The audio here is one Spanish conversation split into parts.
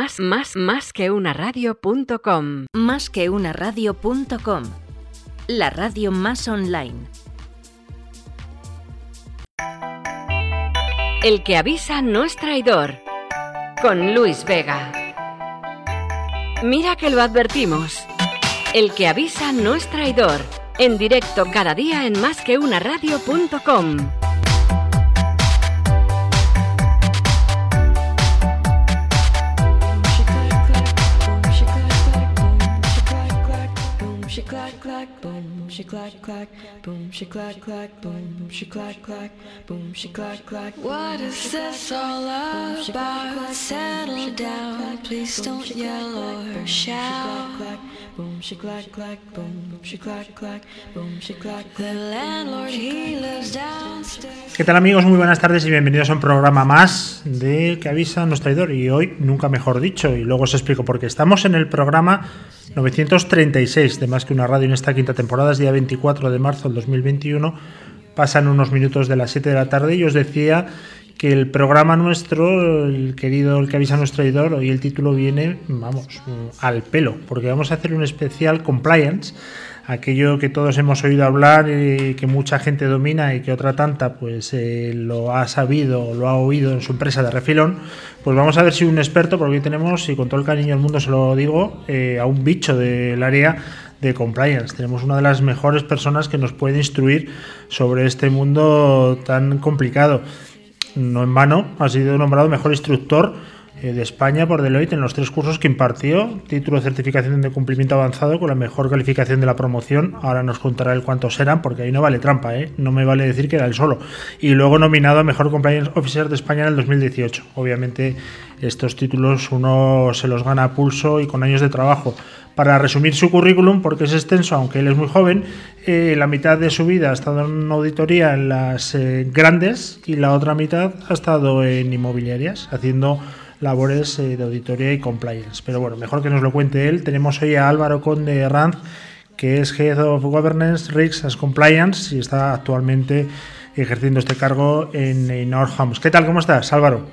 Más, más, más que una radio.com. Más que una radio.com. La radio más online. El que avisa no es traidor. Con Luis Vega. Mira que lo advertimos. El que avisa no es traidor. En directo cada día en másqueunaradio.com. she clack clack boom she clack clack boom she clack clack boom she clack clack boom she clack clack what is this all about settle down please don't yell or shout boom she clack clack boom she clack clack boom she clack the landlord he lives downstairs ¿Qué tal amigos? Muy buenas tardes y bienvenidos a un programa más de Que avisa nuestro traidor y hoy nunca mejor dicho y luego os explico por qué. Estamos en el programa 936 de Más que una radio en esta quinta temporada, es día 24 de marzo del 2021, pasan unos minutos de las 7 de la tarde y os decía que el programa nuestro, el querido El que avisa nuestro traidor, hoy el título viene, vamos, al pelo, porque vamos a hacer un especial compliance aquello que todos hemos oído hablar y que mucha gente domina y que otra tanta pues eh, lo ha sabido, lo ha oído en su empresa de refilón, pues vamos a ver si un experto, porque hoy tenemos, y con todo el cariño del mundo se lo digo, eh, a un bicho del área de compliance. Tenemos una de las mejores personas que nos puede instruir sobre este mundo tan complicado. No en vano, ha sido nombrado mejor instructor eh, de España por Deloitte en los tres cursos que impartió, título certificación de cumplimiento avanzado con la mejor calificación de la promoción. Ahora nos contará el cuántos eran, porque ahí no vale trampa, ¿eh? no me vale decir que era el solo. Y luego nominado a mejor compliance officer de España en el 2018. Obviamente estos títulos uno se los gana a pulso y con años de trabajo. Para resumir su currículum, porque es extenso, aunque él es muy joven, eh, la mitad de su vida ha estado en auditoría en las eh, grandes y la otra mitad ha estado en inmobiliarias, haciendo labores eh, de auditoría y compliance. Pero bueno, mejor que nos lo cuente él. Tenemos hoy a Álvaro Conde Ranz, que es Head of Governance, Risks and Compliance y está actualmente ejerciendo este cargo en, en Homes. ¿Qué tal? ¿Cómo estás, Álvaro?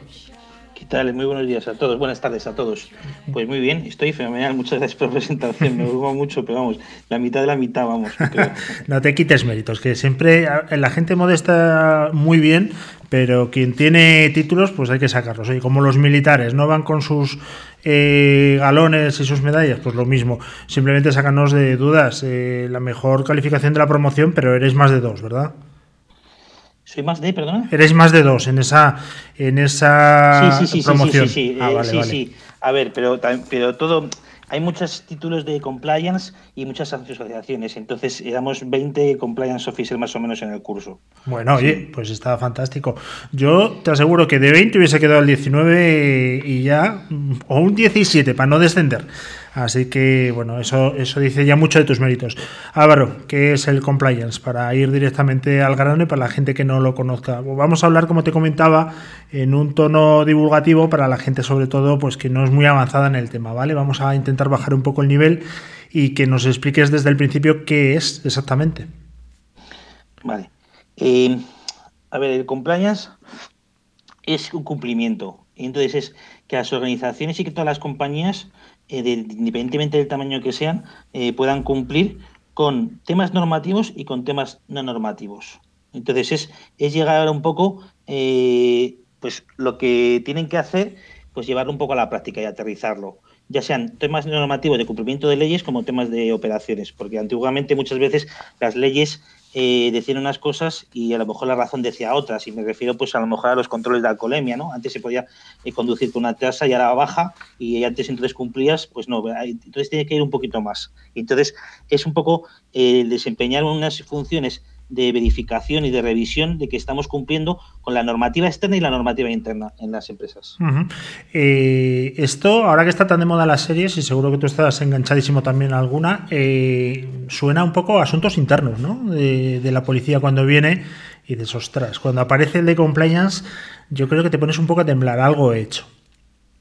¿Qué tal? Muy buenos días a todos, buenas tardes a todos. Pues muy bien, estoy fenomenal, muchas gracias por la presentación, me hubo mucho, pero vamos, la mitad de la mitad, vamos. no te quites méritos, que siempre la gente modesta muy bien, pero quien tiene títulos, pues hay que sacarlos. Oye, como los militares no van con sus eh, galones y sus medallas, pues lo mismo. Simplemente sácanos de dudas. Eh, la mejor calificación de la promoción, pero eres más de dos, ¿verdad? Soy más de, perdona. Eres más de dos en esa, en esa Sí, sí, sí, promoción. sí, sí, sí, Ah, eh, vale, sí, vale. sí. A ver, pero, pero todo, hay muchos títulos de compliance y muchas asociaciones, entonces éramos 20 compliance officers más o menos en el curso. Bueno, oye, pues está fantástico. Yo te aseguro que de 20 hubiese quedado el 19 y ya, o un 17 para no descender. Así que, bueno, eso, eso dice ya mucho de tus méritos. Álvaro, ¿qué es el compliance? Para ir directamente al grano y para la gente que no lo conozca. Vamos a hablar, como te comentaba, en un tono divulgativo para la gente, sobre todo, pues que no es muy avanzada en el tema, ¿vale? Vamos a intentar bajar un poco el nivel y que nos expliques desde el principio qué es exactamente. Vale. Eh, a ver, el compliance es un cumplimiento. Entonces es que las organizaciones y que todas las compañías, eh, de- independientemente del tamaño que sean, eh, puedan cumplir con temas normativos y con temas no normativos. Entonces es, es llegar un poco, eh, pues lo que tienen que hacer, pues llevarlo un poco a la práctica y aterrizarlo. Ya sean temas normativos de cumplimiento de leyes como temas de operaciones, porque antiguamente muchas veces las leyes eh, unas cosas y a lo mejor la razón decía otras. Y me refiero pues a lo mejor a los controles de alcoholemia, ¿no? Antes se podía eh, conducir con una tasa y ahora baja y antes entonces cumplías, pues no, entonces tiene que ir un poquito más. Entonces es un poco eh, desempeñar unas funciones de verificación y de revisión de que estamos cumpliendo con la normativa externa y la normativa interna en las empresas. Eh, esto, ahora que está tan de moda las series, y seguro que tú estás enganchadísimo también a alguna, eh, suena un poco a asuntos internos, ¿no? De, de la policía cuando viene y de ostras, cuando aparece el de compliance, yo creo que te pones un poco a temblar, algo he hecho.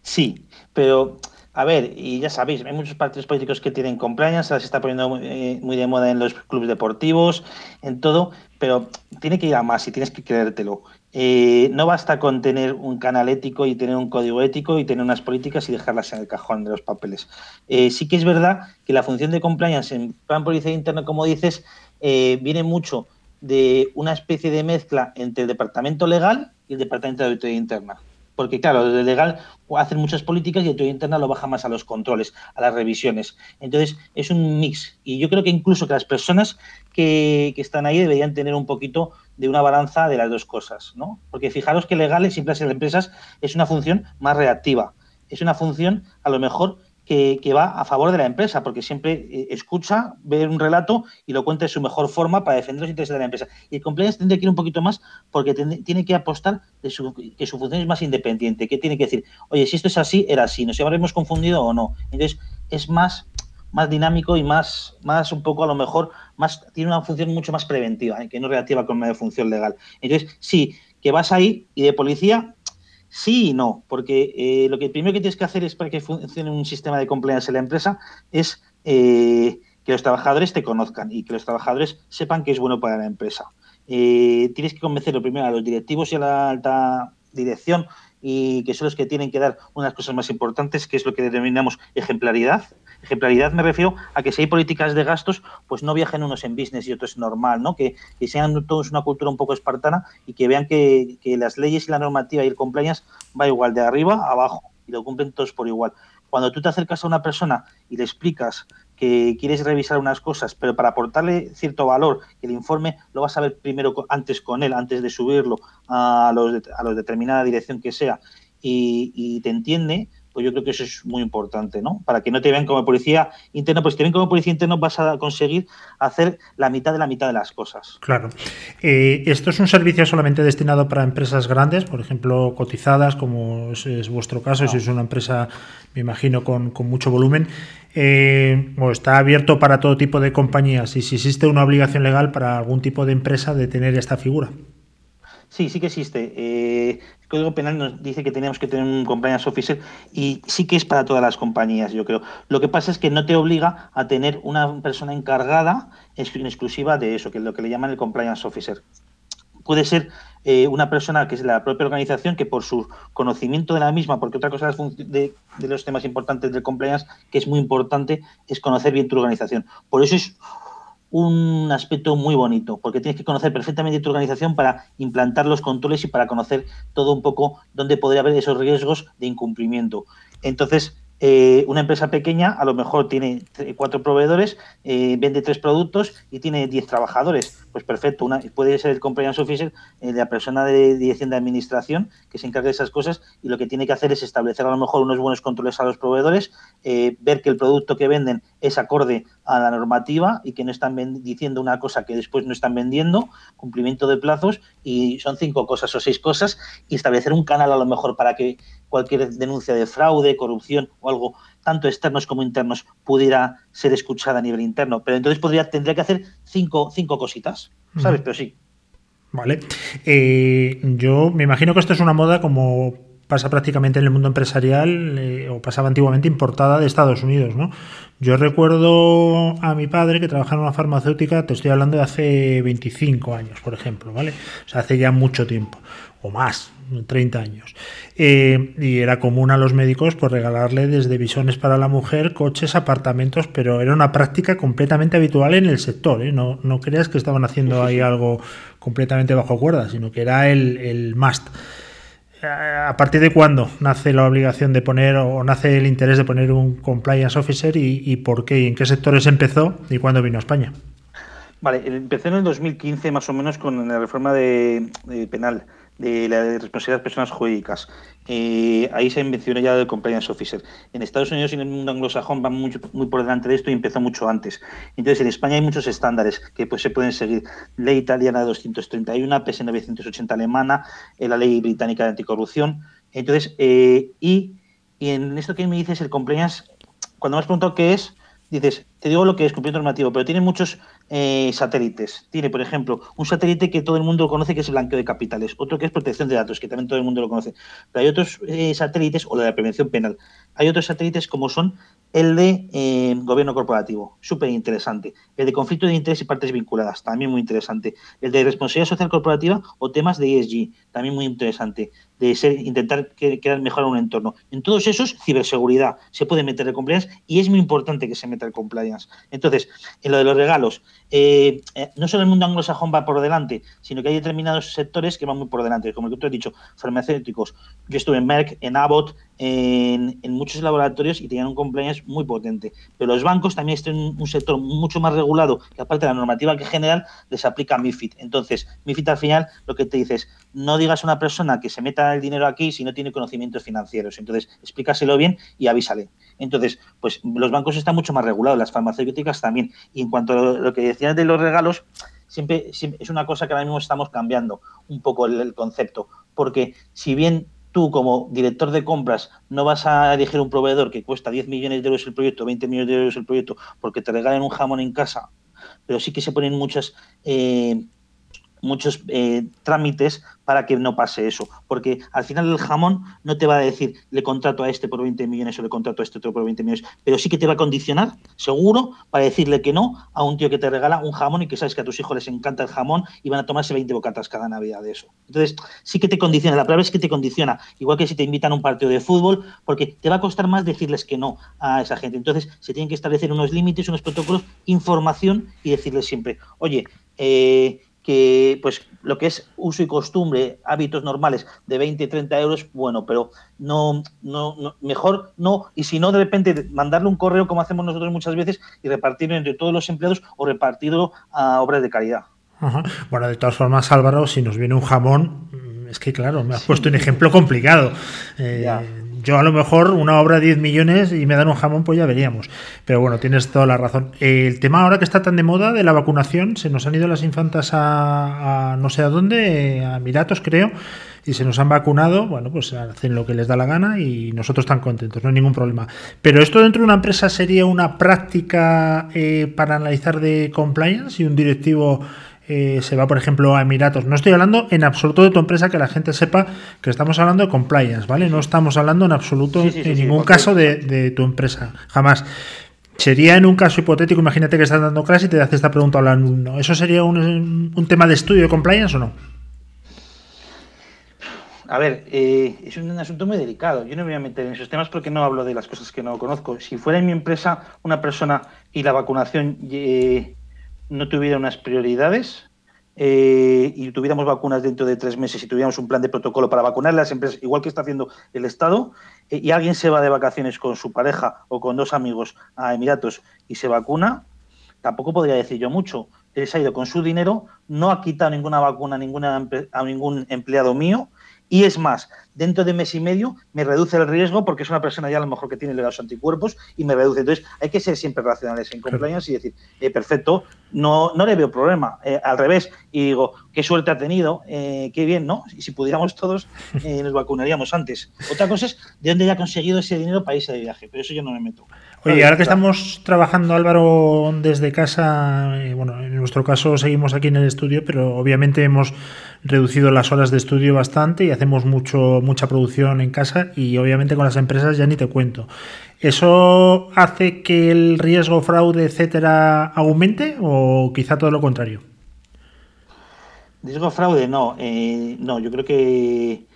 Sí, pero a ver, y ya sabéis, hay muchos partidos políticos que tienen compliance, se está poniendo muy, eh, muy, de moda en los clubes deportivos, en todo, pero tiene que ir a más y tienes que creértelo. Eh, no basta con tener un canal ético y tener un código ético y tener unas políticas y dejarlas en el cajón de los papeles. Eh, sí que es verdad que la función de compliance en plan policía interno, como dices, eh, viene mucho de una especie de mezcla entre el departamento legal y el departamento de auditoría interna. Porque, claro, desde legal hacen muchas políticas y auditoría interna lo baja más a los controles, a las revisiones. Entonces, es un mix. Y yo creo que incluso que las personas que, que están ahí deberían tener un poquito de una balanza de las dos cosas, ¿no? Porque fijaros que legales siempre las empresas es una función más reactiva. Es una función, a lo mejor, que, va a favor de la empresa, porque siempre eh, escucha, ve un relato y lo cuenta de su mejor forma para defender los intereses de la empresa. Y el compliance tendría que ir un poquito más porque tiene que apostar de su, que su función es más independiente, que tiene que decir, oye, si esto es así, era así, nos habremos confundido o no. Entonces, es más más dinámico y más, más un poco a lo mejor, más tiene una función mucho más preventiva, ¿eh? que no reactiva con una función legal. Entonces, sí, que vas ahí y de policía, sí y no, porque eh, lo que primero que tienes que hacer es para que funcione un sistema de compliance en la empresa es eh, que los trabajadores te conozcan y que los trabajadores sepan que es bueno para la empresa. Eh, tienes que convencerlo primero a los directivos y a la alta dirección y que son los que tienen que dar unas cosas más importantes, que es lo que denominamos ejemplaridad, Ejemplaridad me refiero a que si hay políticas de gastos, pues no viajen unos en business y otros normal, ¿no? Que, que sean todos una cultura un poco espartana y que vean que, que, las leyes y la normativa y el compliance va igual de arriba a abajo y lo cumplen todos por igual. Cuando tú te acercas a una persona y le explicas que quieres revisar unas cosas, pero para aportarle cierto valor, el informe lo vas a ver primero antes con él, antes de subirlo a los, a los determinada dirección que sea, y, y te entiende, pues yo creo que eso es muy importante, ¿no? Para que no te vean como policía interno, pues si te ven como policía interno vas a conseguir hacer la mitad de la mitad de las cosas. Claro. Eh, ¿Esto es un servicio solamente destinado para empresas grandes, por ejemplo, cotizadas, como es, es vuestro caso, no. si es una empresa, me imagino, con, con mucho volumen? Eh, o está abierto para todo tipo de compañías y si existe una obligación legal para algún tipo de empresa de tener esta figura. Sí, sí que existe. Eh, el Código Penal nos dice que tenemos que tener un compliance officer y sí que es para todas las compañías, yo creo. Lo que pasa es que no te obliga a tener una persona encargada en exclusiva de eso, que es lo que le llaman el compliance officer. Puede ser eh, una persona que es la propia organización que por su conocimiento de la misma, porque otra cosa de, de los temas importantes del compliance, que es muy importante, es conocer bien tu organización. Por eso es un aspecto muy bonito, porque tienes que conocer perfectamente tu organización para implantar los controles y para conocer todo un poco dónde podría haber esos riesgos de incumplimiento. Entonces, eh, una empresa pequeña a lo mejor tiene cuatro proveedores, eh, vende tres productos y tiene diez trabajadores. Pues perfecto, una, puede ser el compliance officer, eh, la persona de dirección de administración que se encarga de esas cosas y lo que tiene que hacer es establecer a lo mejor unos buenos controles a los proveedores, eh, ver que el producto que venden es acorde a la normativa y que no están diciendo una cosa que después no están vendiendo, cumplimiento de plazos y son cinco cosas o seis cosas y establecer un canal a lo mejor para que cualquier denuncia de fraude, corrupción o algo, tanto externos como internos, pudiera ser escuchada a nivel interno. Pero entonces podría, tendría que hacer cinco, cinco cositas, ¿sabes? Uh -huh. Pero sí. Vale. Eh, yo me imagino que esto es una moda como pasa prácticamente en el mundo empresarial eh, o pasaba antiguamente importada de Estados Unidos, ¿no? Yo recuerdo a mi padre que trabajaba en una farmacéutica, te estoy hablando de hace 25 años, por ejemplo, ¿vale? O sea, hace ya mucho tiempo, o más, 30 años. Eh, y era común a los médicos pues, regalarle desde visiones para la mujer, coches, apartamentos, pero era una práctica completamente habitual en el sector. ¿eh? No, no creas que estaban haciendo ahí algo completamente bajo cuerda, sino que era el, el must. ¿A partir de cuándo nace la obligación de poner o nace el interés de poner un compliance officer y, por qué y en qué sectores empezó y cuándo vino a España? Vale, empezó en el 2015 más o menos con la reforma de penal de la responsabilidad de las personas jurídicas. Eh, ahí se mencionó ya el compliance officer. En Estados Unidos y en el mundo anglosajón van muy, muy por delante de esto y empezó mucho antes. Entonces, en España hay muchos estándares que pues, se pueden seguir. Ley italiana 231, PS 980 alemana, eh, la ley británica de anticorrupción. Entonces, eh, y, y, en esto que me dices, el compliance, cuando me has preguntado qué es, dices, te digo lo que es cumplimiento normativo, pero tiene muchos eh, satélites. Tiene, por ejemplo, un satélite que todo el mundo conoce que es el blanqueo de capitales, otro que es protección de datos, que también todo el mundo lo conoce. Pero hay otros eh, satélites, o de la prevención penal, hay otros satélites como son el de eh, gobierno corporativo, súper interesante. El de conflicto de interés y partes vinculadas, también muy interesante. El de responsabilidad social corporativa o temas de ESG, también muy interesante. De ser, intentar crear mejorar un entorno. En todos esos, ciberseguridad, se puede meter el compliance y es muy importante que se meta el compliance. Entonces, en lo de los regalos, eh, eh, no solo el mundo anglosajón va por delante, sino que hay determinados sectores que van muy por delante, como el que tú has dicho, farmacéuticos. Yo estuve en Merck, en Abbott, en, muchos laboratorios y tenían un compliance muy potente. Pero los bancos también están en un sector mucho más regulado, que aparte de la normativa que general les aplica MIFID. Entonces, MIFID al final lo que te dice es, no digas a una persona que se meta el dinero aquí si no tiene conocimientos financieros. Entonces, explícaselo bien y avísale. Entonces, pues los bancos están mucho más regulados, las farmacéuticas también. Y en cuanto a lo, que de los regalos, siempre, es una cosa que ahora mismo estamos cambiando un poco el, concepto. Porque si bien tú como director de compras no vas a elegir un proveedor que cuesta 10 millones de euros el proyecto, 20 millones de euros el proyecto, porque te regalen un jamón en casa, pero sí que se ponen muchas eh, muchos eh, trámites para que no pase eso. Porque al final el jamón no te va a decir le contrato a este por 20 millones o le contrato a este otro por 20 millones, pero sí que te va a condicionar, seguro, para decirle que no a un tío que te regala un jamón y que sabes que a tus hijos les encanta el jamón y van a tomarse 20 bocatas cada Navidad de eso. Entonces, sí que te condiciona, la palabra es que te condiciona, igual que si te invitan a un partido de fútbol, porque te va a costar más decirles que no a esa gente. Entonces, se tienen que establecer unos límites, unos protocolos, información y decirles siempre, oye, eh, que pues lo que es uso y costumbre, hábitos normales de 20, 30 euros, bueno, pero no, no, mejor no, y si no, de repente mandarle un correo como hacemos nosotros muchas veces y repartirlo entre todos los empleados o repartirlo a obras de caridad. Bueno, de todas formas, Álvaro, si nos viene un jamón, mm, es que claro, me has puesto un ejemplo complicado. Eh, yo a lo mejor una obra de 10 millones y me dan un jamón, pues ya veríamos. Pero bueno, tienes toda la razón. El tema ahora que está tan de moda de la vacunación, se nos han ido las infantas a, no sé a dónde, a Miratos creo, y se nos han vacunado, bueno, pues hacen lo que les da la gana y nosotros están contentos, no hay ningún problema. Pero esto dentro de una empresa sería una práctica eh, para analizar de compliance y un directivo eh, se va, por ejemplo, a Emiratos. No estoy hablando en absoluto de tu empresa, que la gente sepa que estamos hablando de compliance, ¿vale? No estamos hablando en absoluto, en ningún caso, de, tu empresa, jamás. Sería en un caso hipotético, imagínate que estás dando clase y te hace esta pregunta al alumno. ¿Eso sería un, tema de estudio de compliance o no? A ver, eh, es un asunto muy delicado. Yo no me voy a meter en esos temas porque no hablo de las cosas que no conozco. Si fuera en mi empresa una persona y la vacunación eh, no tuviera unas prioridades eh, y tuviéramos vacunas dentro de tres meses y tuviéramos un plan de protocolo para vacunar las empresas, igual que está haciendo el Estado, eh, y alguien se va de vacaciones con su pareja o con dos amigos a Emiratos y se vacuna, tampoco podría decir yo mucho. Él se ha ido con su dinero, no ha quitado ninguna vacuna a, ninguna, a ningún empleado mío, y es más, dentro de mes y medio me reduce el riesgo porque es una persona ya a lo mejor que tiene los anticuerpos y me reduce. Entonces hay que ser siempre racionales en compliance y decir, eh, perfecto, no, no le veo problema. Eh, al revés, y digo, qué suerte ha tenido, eh, qué bien, ¿no? Y si pudiéramos todos, nos vacunaríamos antes. Otra cosa es de dónde haya conseguido ese dinero para irse de viaje, pero eso yo no me meto. Oye, ahora que estamos trabajando, Álvaro, desde casa, bueno, en nuestro caso seguimos aquí en el estudio, pero obviamente hemos reducido las horas de estudio bastante y hacemos mucho, mucha producción en casa y obviamente con las empresas ya ni te cuento. ¿Eso hace que el riesgo, fraude, etcétera, aumente o quizá todo lo contrario? Riesgo fraude, no. Eh, no, yo creo que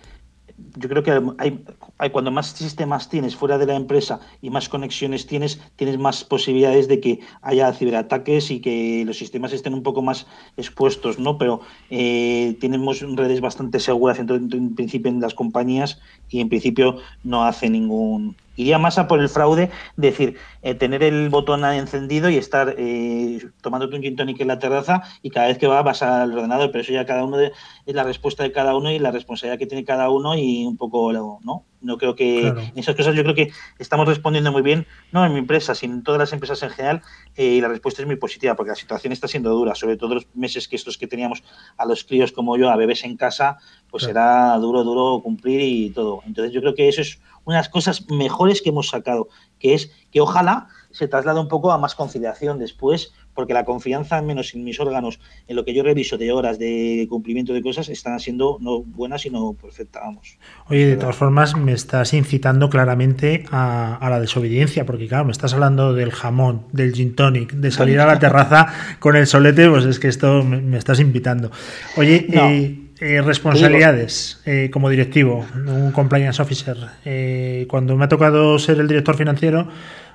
yo creo que hay, cuando más sistemas tienes fuera de la empresa y más conexiones tienes, tienes más posibilidades de que haya ciberataques y que los sistemas estén un poco más expuestos, ¿no? Pero eh, tenemos redes bastante seguras en, principio en las compañías y en principio no hace ningún iría más a por el fraude, decir, eh, tener el botón encendido y estar eh, tomándote un gin tonic en la terraza y cada vez que va vas al ordenador, pero eso ya cada uno de, es la respuesta de cada uno y la responsabilidad que tiene cada uno y un poco, ¿no? No creo que en esas cosas yo creo que estamos respondiendo muy bien, no en mi empresa, sino en todas las empresas en general, eh, y la respuesta es muy positiva, porque la situación está siendo dura, sobre todo los meses que estos que teníamos a los críos como yo, a bebés en casa, pues será duro, duro cumplir y todo. Entonces yo creo que eso es una de las cosas mejores que hemos sacado, que es que ojalá se traslade un poco a más conciliación después, porque la confianza, al menos en mis órganos, en lo que yo reviso de horas de cumplimiento de cosas, están siendo no buenas, sino perfectas, vamos. Oye, de todas formas, me estás incitando claramente a, a, la desobediencia, porque claro, me estás hablando del jamón, del gin tonic, de salir a la terraza con el solete, pues es que esto me, me estás invitando. Oye, no. eh, eh, responsabilidades eh, como directivo, un compliance officer. Eh, cuando me ha tocado ser el director financiero,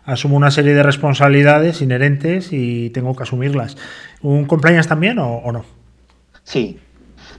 asumo una serie de responsabilidades inherentes y tengo que asumirlas. ¿Un compliance también o, no? Sí,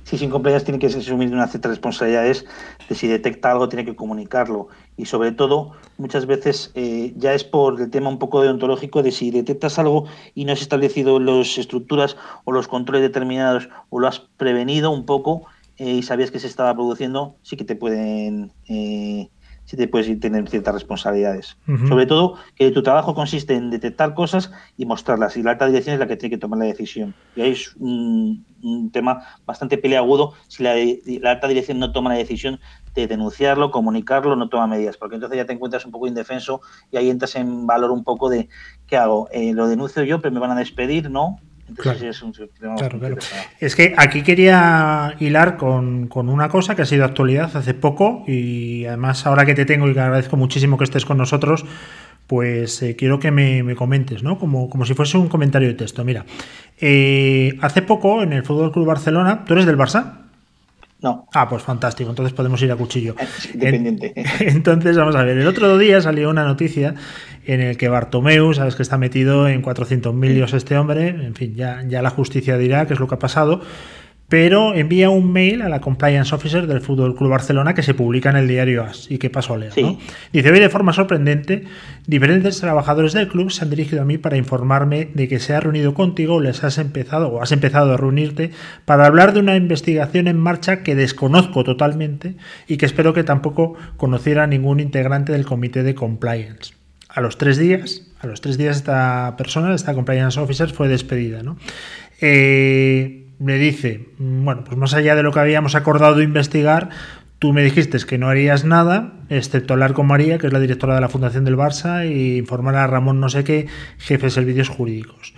sí, sin compliance tiene que asumir una cierta responsabilidades de si detecta algo tiene que comunicarlo. Y sobre todo muchas veces eh, ya es por el tema un poco deontológico de si detectas algo y no has establecido las estructuras o los controles determinados o lo has prevenido un poco eh, y sabías que se estaba produciendo, sí que te pueden eh, sí te puedes tener ciertas responsabilidades. Uh -huh. Sobre todo que tu trabajo consiste en detectar cosas y mostrarlas, y la alta dirección es la que tiene que tomar la decisión. Y ahí es un, un tema bastante peleagudo si la, la, alta dirección no toma la decisión de denunciarlo, comunicarlo, no toma medidas, porque entonces ya te encuentras un poco indefenso y ahí entras en valor un poco de ¿qué hago? Eh, ¿Lo denuncio yo, pero me van a despedir? ¿No? Claro. Es, un claro, claro. es, que aquí quería hilar con, con, una cosa que ha sido actualidad hace poco y además ahora que te tengo y que agradezco muchísimo que estés con nosotros, pues eh, quiero que me, me, comentes, ¿no? Como, como si fuese un comentario de texto. Mira, eh, hace poco en el Fútbol Club Barcelona, ¿tú eres del Barça? No. Ah, pues fantástico, entonces podemos ir a cuchillo. Independiente. Entonces, vamos a ver, el otro día salió una noticia en el que Bartomeu, sabes que está metido en 400.000 líos este hombre, en fin, ya, ya la justicia dirá qué es lo que ha pasado, pero envía un mail a la compliance officer del Fútbol Club Barcelona que se publica en el diario AS. ¿Y qué pasó a leer? Sí. ¿no? Dice: Hoy, de forma sorprendente, diferentes trabajadores del club se han dirigido a mí para informarme de que se ha reunido contigo, les has empezado o has empezado a reunirte para hablar de una investigación en marcha que desconozco totalmente y que espero que tampoco conociera ningún integrante del comité de compliance. A los tres días, a los tres días, esta persona, esta compliance officer, fue despedida. ¿no? Eh, me dice, bueno, pues más allá de lo que habíamos acordado investigar, tú me dijiste que no harías nada, excepto hablar con María, que es la directora de la Fundación del Barça, e informar a Ramón no sé qué, jefe de servicios jurídicos.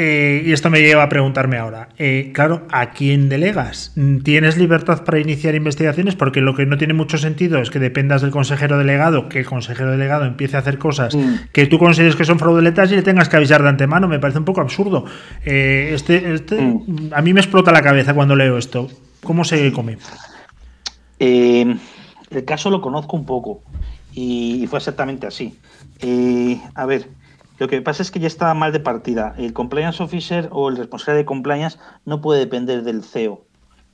Eh, y esto me lleva a preguntarme ahora, eh, claro, ¿a quién delegas? ¿Tienes libertad para iniciar investigaciones? Porque lo que no tiene mucho sentido es que dependas del consejero delegado, que el consejero delegado empiece a hacer cosas mm. que tú consideres que son fraudulentas y le tengas que avisar de antemano. Me parece un poco absurdo. Eh, este, este mm. A mí me explota la cabeza cuando leo esto. ¿Cómo se come? El caso lo conozco un poco y fue exactamente así. a ver, lo que pasa es que ya estaba mal de partida. El compliance officer o el responsable de compliance no puede depender del CEO.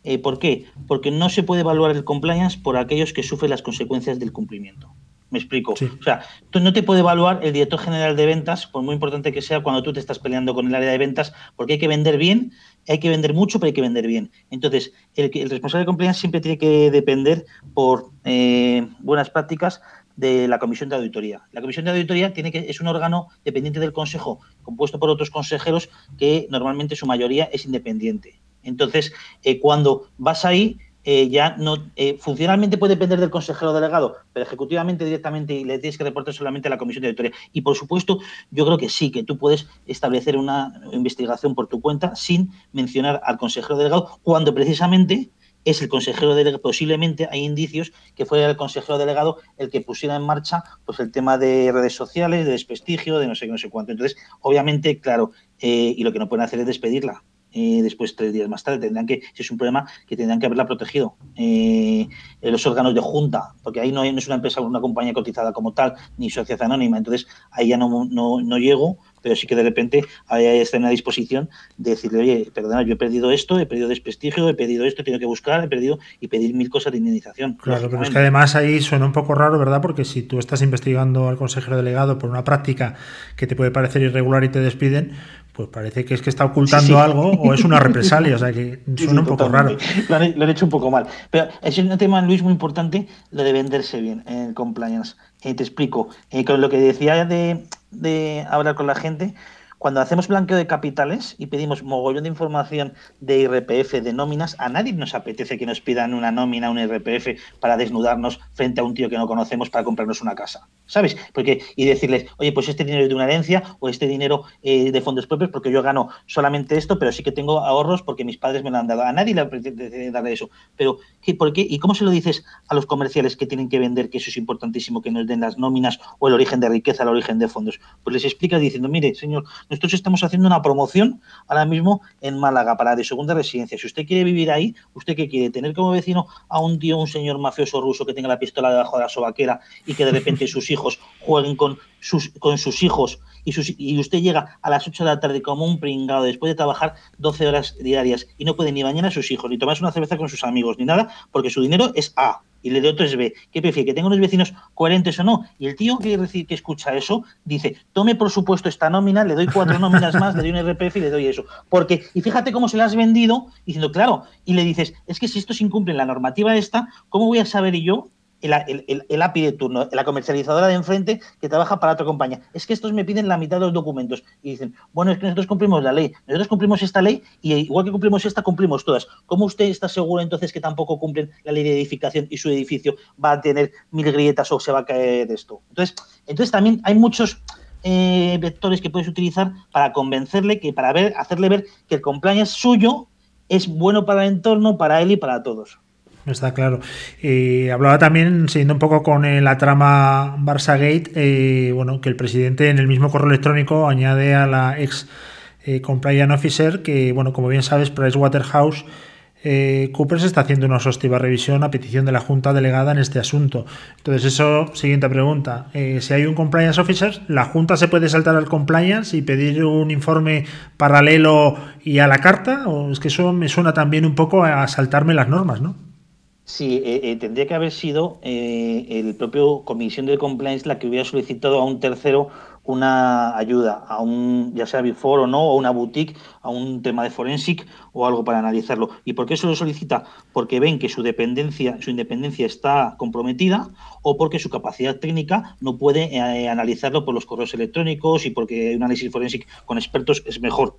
Eh, ¿Por qué? Porque no se puede evaluar el compliance por aquellos que sufren las consecuencias del cumplimiento. Me explico. Sí. O sea, tú no te puede evaluar el director general de ventas, por muy importante que sea, cuando tú te estás peleando con el área de ventas, porque hay que vender bien, hay que vender mucho, pero hay que vender bien. Entonces, el, el responsable de compliance siempre tiene que depender por eh, buenas prácticas de la comisión de auditoría. La comisión de auditoría tiene que, es un órgano dependiente del consejo, compuesto por otros consejeros que normalmente su mayoría es independiente. Entonces, eh, cuando vas ahí, eh, ya no eh, funcionalmente puede depender del consejero delegado, pero ejecutivamente directamente y le tienes que reportar solamente a la comisión de auditoría. Y por supuesto, yo creo que sí, que tú puedes establecer una investigación por tu cuenta sin mencionar al consejero delegado, cuando precisamente es el consejero delegado, posiblemente hay indicios que fue el consejero delegado el que pusiera en marcha pues el tema de redes sociales, de desprestigio, de no sé qué, no sé cuánto. Entonces, obviamente, claro, eh, y lo que no pueden hacer es despedirla. Eh, después, tres días más tarde, tendrán que, si es un problema, que tendrán que haberla protegido. Eh, los órganos de junta, porque ahí no, no, es una empresa, una compañía cotizada como tal, ni sociedad anónima, entonces ahí ya no, no, no llego, pero sí que de repente está en la disposición de decirle, oye, perdona, yo he perdido esto, he perdido desprestigio, he perdido esto, he tenido que buscar, he perdido y pedir mil cosas de indemnización. Claro, pero es que además ahí suena un poco raro, ¿verdad? Porque si tú estás investigando al consejero delegado por una práctica que te puede parecer irregular y te despiden, pues parece que es que está ocultando sí, sí. algo o es una represalia, o sea que suena sí, un poco raro. Lo han, lo han, hecho un poco mal. Pero es un tema, Luis, muy importante, lo de venderse bien en el compliance. Eh, te explico. Eh, con lo que decía de, de hablar con la gente, cuando hacemos blanqueo de capitales y pedimos mogollón de información de IRPF, de nóminas, a nadie nos apetece que nos pidan una nómina, un IRPF para desnudarnos frente a un tío que no conocemos para comprarnos una casa. ¿Sabes? Porque, y decirles, oye, pues este dinero es de una herencia o este dinero eh, de fondos propios porque yo gano solamente esto, pero sí que tengo ahorros porque mis padres me lo han dado. A nadie le apetece darle eso. Pero, ¿qué, ¿por qué? ¿Y cómo se lo dices a los comerciales que tienen que vender que eso es importantísimo, que nos den las nóminas o el origen de riqueza, el origen de fondos? Pues les explicas diciendo, mire, señor, nosotros estamos haciendo una promoción ahora mismo en Málaga para de segunda residencia. Si usted quiere vivir ahí, ¿usted qué quiere? ¿Tener como vecino a un tío, un señor mafioso ruso que tenga la pistola debajo de la sobaquera y que de repente sus hijos jueguen con sus, con sus hijos y, sus, y usted llega a las 8 de la tarde como un pringado después de trabajar 12 horas diarias y no puede ni bañar a sus hijos, ni tomarse una cerveza con sus amigos, ni nada, porque su dinero es A y el de otro es B. ¿Qué prefiere? ¿Que tenga unos vecinos coherentes o no? Y el tío que, que escucha eso dice, tome por supuesto esta nómina, le doy cuatro nóminas más, le doy un RPF y le doy eso. Porque, y fíjate cómo se la has vendido, diciendo, claro, y le dices, es que si esto se incumple en la normativa esta, ¿cómo voy a saber yo el, API de turno, la comercializadora de enfrente que trabaja para otra compañía. Es que estos me piden la mitad de los documentos y dicen, bueno, es que nosotros cumplimos la ley, nosotros cumplimos esta ley y igual que cumplimos esta, cumplimos todas. ¿Cómo usted está seguro entonces que tampoco cumplen la ley de edificación y su edificio va a tener mil grietas o se va a caer esto? Entonces, entonces también hay muchos... Eh, vectores que puedes utilizar para convencerle que para ver, hacerle ver que el compliance suyo es bueno para el entorno, para él y para todos. Está claro. Eh, hablaba también, siguiendo un poco con eh, la trama Barça Gate, eh, bueno, que el presidente en el mismo correo electrónico añade a la ex compliance officer que, bueno, como bien sabes, Pricewaterhouse eh, Cooper se está haciendo una exhaustiva revisión a petición de la Junta Delegada en este asunto. Entonces, eso, siguiente pregunta. si hay un compliance officer, ¿la Junta se puede saltar al compliance y pedir un informe paralelo y a la carta? ¿O es que eso me suena también un poco a saltarme las normas, ¿no? Sí, eh, eh, tendría que haber sido eh, el propio Comisión de Compliance la que hubiera solicitado a un tercero una ayuda, a un, ya sea Before o no, o una boutique, a un tema de forensic o algo para analizarlo. ¿Y por qué se lo solicita? Porque ven que su dependencia, su independencia está comprometida o porque su capacidad técnica no puede analizarlo por los correos electrónicos y porque un análisis forensic con expertos es mejor.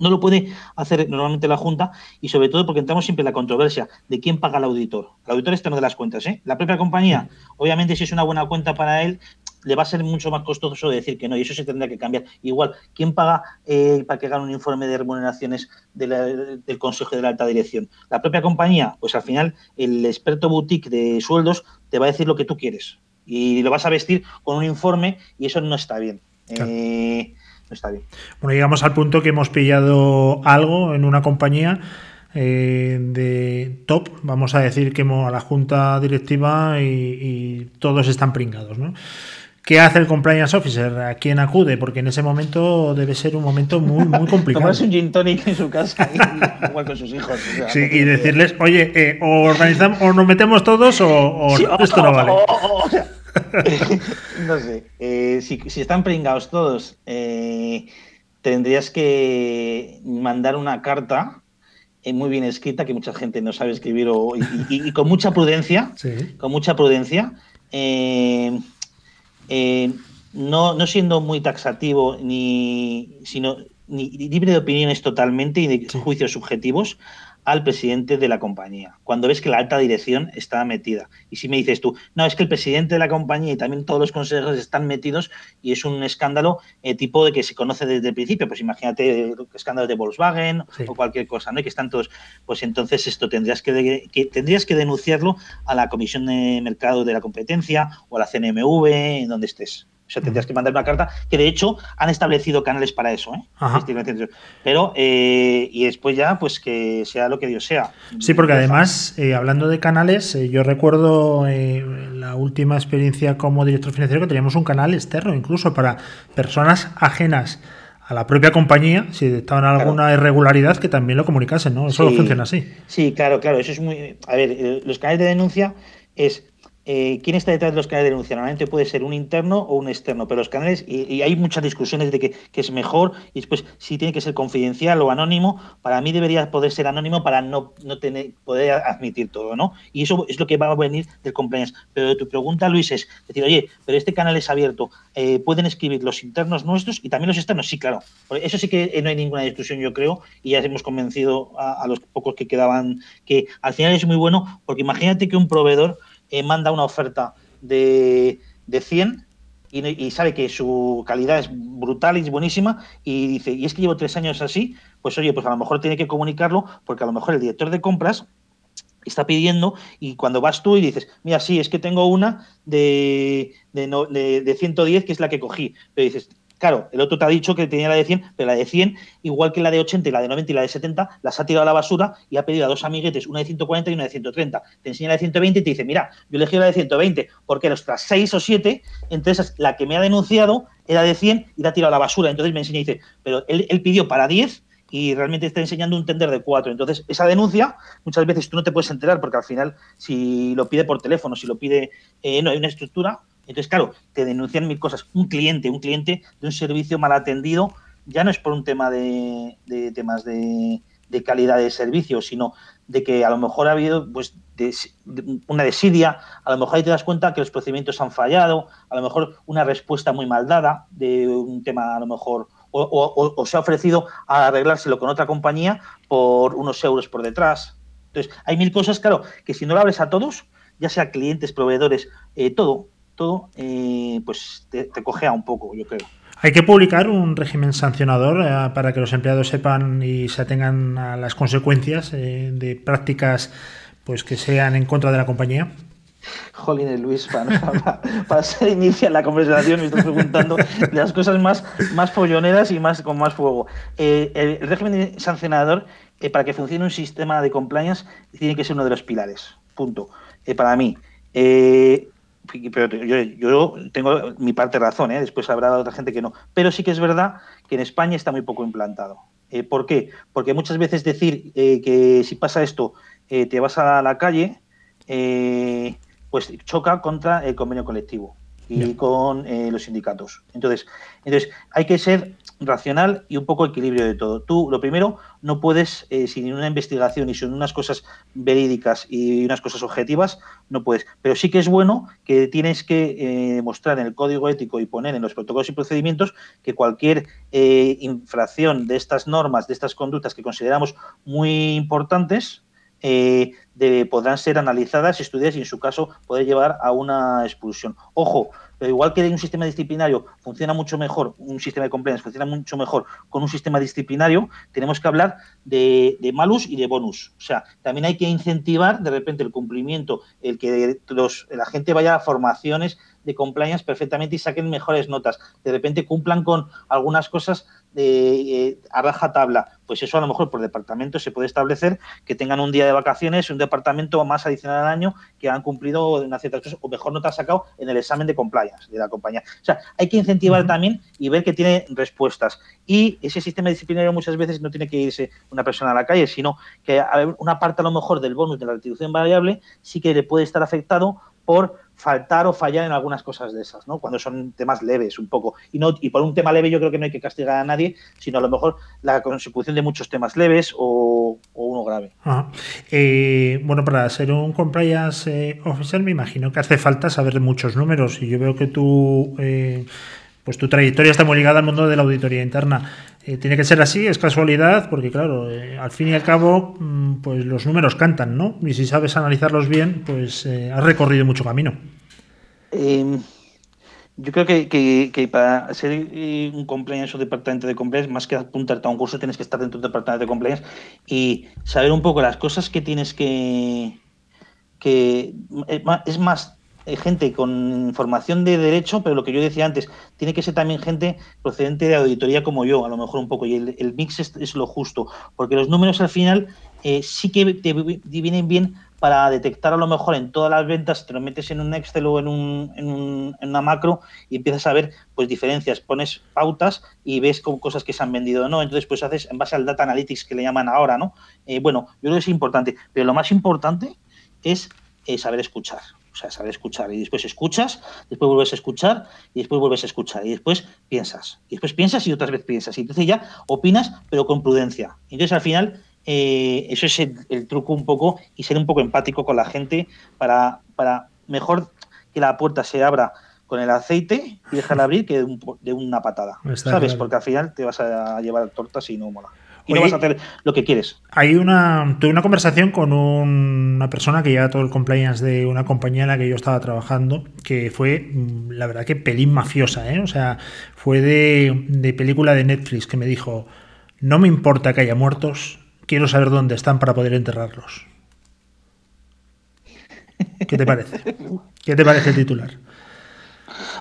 No lo puede hacer normalmente la Junta y sobre todo porque entramos siempre en la controversia de quién paga al auditor. El auditor externo de las cuentas, ¿eh? La propia compañía, obviamente si es una buena cuenta para él, le va a ser mucho más costoso decir que no, y eso se tendrá que cambiar. Igual, ¿quién paga eh, para que haga un informe de remuneraciones del Consejo de la Alta Dirección? La propia compañía, pues al final el experto boutique de sueldos te va a decir lo que tú quieres y lo vas a vestir con un informe y eso no está bien. Eh, está bien. Bueno, llegamos al punto que hemos pillado algo en una compañía eh, de top, vamos a decir que a la junta directiva y, todos están pringados, ¿no? ¿Qué hace el compliance officer? ¿A quién acude? Porque en ese momento debe ser un momento muy, muy complicado. Tomarse un gin tonic en su casa, igual con sus hijos. sí, y decirles, oye, eh, o organizamos, o nos metemos todos o, esto no vale. no sé. Eh, si, están pringados todos, eh, tendrías que mandar una carta eh, muy bien escrita, que mucha gente no sabe escribir, y, con mucha prudencia, con mucha prudencia, no, no siendo muy taxativo, ni, sino, ni libre de opiniones totalmente y de juicios subjetivos, al presidente de la compañía, cuando ves que la alta dirección está metida. Y si me dices tú, no, es que el presidente de la compañía y también todos los consejeros están metidos y es un escándalo eh, tipo de que se conoce desde el principio, pues imagínate escándalos de Volkswagen o cualquier cosa, ¿no? que están todos, pues entonces esto tendrías que, tendrías que denunciarlo a la Comisión de Mercado de la Competencia o a la CNMV, en donde estés. O sea, tendrías que mandar una carta, que de hecho han establecido canales para eso, ¿eh? Pero, eh, y después ya, pues que sea lo que Dios sea. Sí, porque además, eh, hablando de canales, eh, yo recuerdo la última experiencia como director financiero que teníamos un canal externo, incluso para personas ajenas a la propia compañía, si estaban alguna irregularidad, que también lo comunicasen, ¿no? Eso funciona así. Sí, claro, claro, eso es muy... A ver, los canales de denuncia es eh, quién está detrás de los canales de denuncia. Normalmente puede ser un interno o un externo, pero los canales, y, hay muchas discusiones de que, es mejor, y después si tiene que ser confidencial o anónimo, para mí debería poder ser anónimo para no, no tener, poder admitir todo, ¿no? Y eso es lo que va a venir del compliance. Pero tu pregunta, Luis, es decir, oye, pero este canal es abierto, eh, ¿pueden escribir los internos nuestros y también los externos? Sí, claro. Eso sí que no hay ninguna discusión, yo creo, y ya hemos convencido a los pocos que quedaban que al final es muy bueno, porque imagínate que un proveedor eh, manda una oferta de, de 100 y, sabe que su calidad es brutal y es buenísima y dice, y es que llevo tres años así, pues oye, pues a lo mejor tiene que comunicarlo porque a lo mejor el director de compras está pidiendo y cuando vas tú y dices, mira, sí, es que tengo una de, de, de, de 110 que es la que cogí, pero dices, Claro, el otro te ha dicho que tenía la de 100, pero la de 100, igual que la de 80 y la de 90 y la de 70, las ha tirado a la basura y ha pedido a dos amiguetes, una de 140 y una de 130. Te enseña la de 120 y te dice, mira, yo elegí la de 120 porque los tras 6 o 7, entonces la que me ha denunciado era de 100 y la ha tirado a la basura. Entonces me enseña y dice, pero él, pidió para 10 y realmente está enseñando un tender de 4. Entonces, esa denuncia, muchas veces tú no te puedes enterar porque al final, si lo pide por teléfono, si lo pide, eh, no hay una estructura, entonces, claro, te denuncian mil cosas. Un cliente, un cliente de un servicio mal atendido, ya no es por un tema de, temas de, calidad de servicio, sino de que a lo mejor ha habido pues una desidia, a lo mejor ahí te das cuenta que los procedimientos han fallado, a lo mejor una respuesta muy mal dada de un tema a lo mejor o, o se ha ofrecido a arreglárselo con otra compañía por unos euros por detrás. Entonces, hay mil cosas, claro, que si no lo abres a todos, ya sea clientes, proveedores, eh, todo, todo, eh, pues te, te cogea un poco, yo creo. Hay que publicar un régimen sancionador eh, para que los empleados sepan y se atengan a las consecuencias eh, de prácticas pues que sean en contra de la compañía. Jolines, Luis, para, para, ser inicia la conversación me estoy preguntando las cosas más, más folloneras y más con más fuego. el, régimen sancionador, para que funcione un sistema de compliance, tiene que ser uno de los pilares. Punto. para mí pero yo, tengo mi parte razón, ¿eh? después habrá otra gente que no. Pero sí que es verdad que en España está muy poco implantado. Eh, ¿Por qué? Porque muchas veces decir eh, que si pasa esto te vas a la calle, pues choca contra el convenio colectivo y con los sindicatos. Entonces, entonces, hay que ser racional y un poco equilibrio de todo. Tú, lo primero, no puedes, eh, sin una investigación y sin unas cosas verídicas y unas cosas objetivas, no puedes. Pero sí que es bueno que tienes que eh, demostrar en el código ético y poner en los protocolos y procedimientos que cualquier eh, infracción de estas normas, de estas conductas que consideramos muy importantes, podrán ser analizadas, estudiadas y en su caso poder llevar a una expulsión. Ojo, pero igual que un sistema disciplinario funciona mucho mejor, un sistema de compliance funciona mucho mejor con un sistema disciplinario, tenemos que hablar de, malus y de bonus. O sea, también hay que incentivar de repente el cumplimiento, el que los, la gente vaya a formaciones de compliance perfectamente y saquen mejores notas. De repente cumplan con algunas cosas de, eh, a raja tabla. Pues eso a lo mejor por departamento se puede establecer que tengan un día de vacaciones, un departamento más adicional al año que han cumplido una cierta cosa o mejor nota sacado en el examen de compliance de la compañía. O sea, hay que incentivar también y ver que tiene respuestas. Y ese sistema disciplinario muchas veces no tiene que irse una persona a la calle, sino que una parte a lo mejor del bonus de la retribución variable sí que le puede estar afectado por faltar o fallar en algunas cosas de esas, ¿no? Cuando son temas leves un poco. Y no y por un tema leve yo creo que no hay que castigar a nadie, sino a lo mejor la consecución de muchos temas leves o, uno grave. Eh, bueno, para ser un compliance eh, officer me imagino que hace falta saber muchos números y yo veo que tú... Eh, pues tu trayectoria está muy ligada al mundo de la auditoría interna. Eh, tiene que ser así, es casualidad, porque claro, eh, al fin y al cabo, mm, pues los números cantan, ¿no? Y si sabes analizarlos bien, pues eh, has recorrido mucho camino. Em, yo creo que, para ser un compliance o departamento de compliance, más que apuntarte a un curso, tienes que estar dentro del departamento de compliance y saber un poco las cosas que tienes que... que es más eh, gente con formación de derecho, pero lo que yo decía antes, tiene que ser también gente procedente de auditoría como yo, a lo mejor un poco, y el, mix es, lo justo, porque los números al final eh, sí que te vienen bien para detectar a lo mejor en todas las ventas, te lo metes en un Excel o en, un, en, una macro y empiezas a ver pues diferencias, pones pautas y ves con cosas que se han vendido o no, entonces pues haces en base al data analytics que le llaman ahora, ¿no? Eh, bueno, yo creo que es importante, pero lo más importante es saber escuchar O sea, saber escuchar. Y después escuchas, después vuelves a escuchar y después vuelves a escuchar. Y después piensas. Y después piensas y otras veces piensas. Y entonces ya opinas, pero con prudencia. Entonces al final eh, eso es el, truco un poco y ser un poco empático con la gente para, para mejor que la puerta se abra con el aceite y dejarla abrir que de, una patada. ¿Sabes? Porque al final te vas a llevar tortas y no mola. Y no vas a hacer lo que quieres. Hay una. Tuve una conversación con una persona que lleva todo el compliance de una compañía en la que yo estaba trabajando, que fue, mm, la verdad, que pelín mafiosa, ¿eh? O sea, fue de, de película de Netflix que me dijo: No me importa que haya muertos, quiero saber dónde están para poder enterrarlos. ¿Qué te parece? ¿Qué te parece el titular?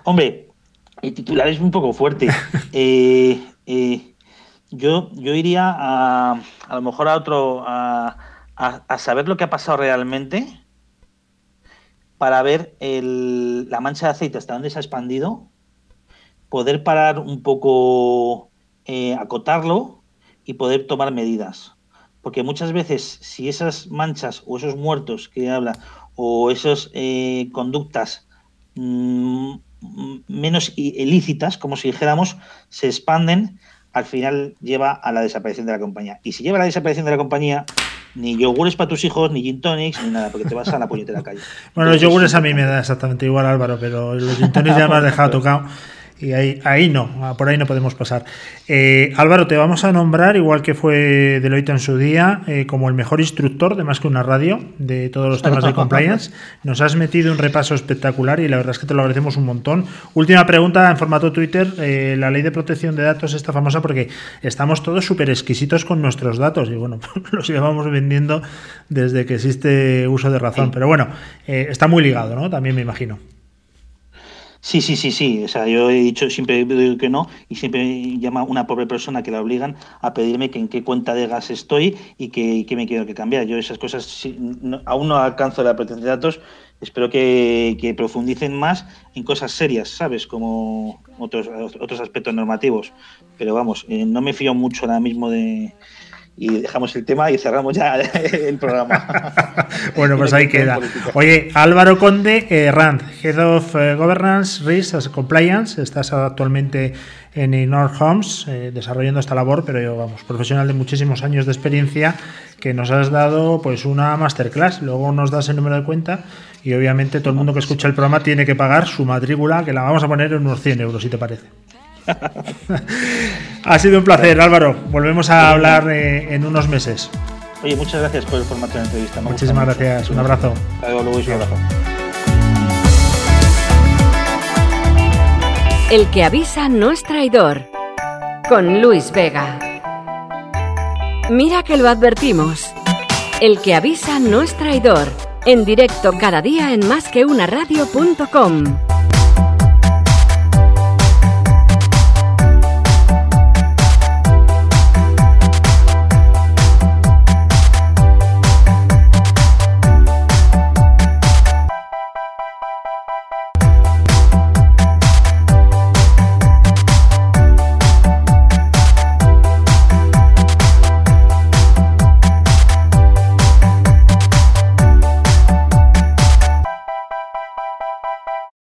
Hombre, el titular es un poco fuerte. Eh, eh, yo, yo iría a, a lo mejor a otro, a, saber lo que ha pasado realmente para ver la mancha de aceite hasta dónde se ha expandido, poder parar un poco, eh, acotarlo y poder tomar medidas. Porque muchas veces, si esas manchas o esos muertos que habla o esas conductas mm, menos ilícitas, como si dijéramos, se expanden, al final lleva a la desaparición de la compañía. Y si lleva a la desaparición de la compañía, ni yogures para tus hijos, ni gin tonics, ni nada, porque te vas a la puñetera calle. bueno, los yogures a mí me da exactamente igual, Álvaro, pero los gin tonics ya me has dejado tocado. Y ahí, ahí no, ah, por ahí no podemos pasar. Eh, Álvaro, te vamos a nombrar, igual que fue Deloitte en su día, eh, como el mejor instructor de más que una radio de todos los temas de compliance. Nos has metido un repaso espectacular y la verdad es que te lo agradecemos un montón. Última pregunta en formato Twitter. Eh, la ley de protección de datos está famosa porque estamos todos súper exquisitos con nuestros datos y bueno, los llevamos vendiendo desde que existe uso de razón. Pero bueno, está muy ligado, ¿no? También me imagino. Sí, sí, sí, sí. O sea, yo he dicho, siempre digo que no y siempre llama una pobre persona que la obligan a pedirme que en qué cuenta de gas estoy y que, me quiero que cambiar. Yo esas cosas aún no alcanzo la protección de datos. Espero que, profundicen más en cosas serias, ¿sabes? Como otros, otros aspectos normativos. Pero vamos, eh, no me fío mucho ahora mismo de, y dejamos el tema y cerramos ya el programa. bueno, pues ahí queda. Oye, Álvaro Conde, eh, Rand, Head of eh, Governance, Risk and Compliance, estás actualmente en Inor Homes eh, desarrollando esta labor, pero yo, vamos, profesional de muchísimos años de experiencia que nos has dado pues una masterclass, luego nos das el número de cuenta y obviamente todo el mundo que escucha el programa tiene que pagar su matrícula, que la vamos a poner en unos 100 euros, si te parece ha sido un placer, Álvaro. Volvemos a hablar eh, en unos meses. Oye, muchas gracias por el formato de la entrevista. Muchísimas gracias. Un abrazo. un abrazo. El que avisa no es traidor. Con Luis Vega. Mira que lo advertimos. El que avisa no es traidor. En directo cada día en másqueunaradio.com.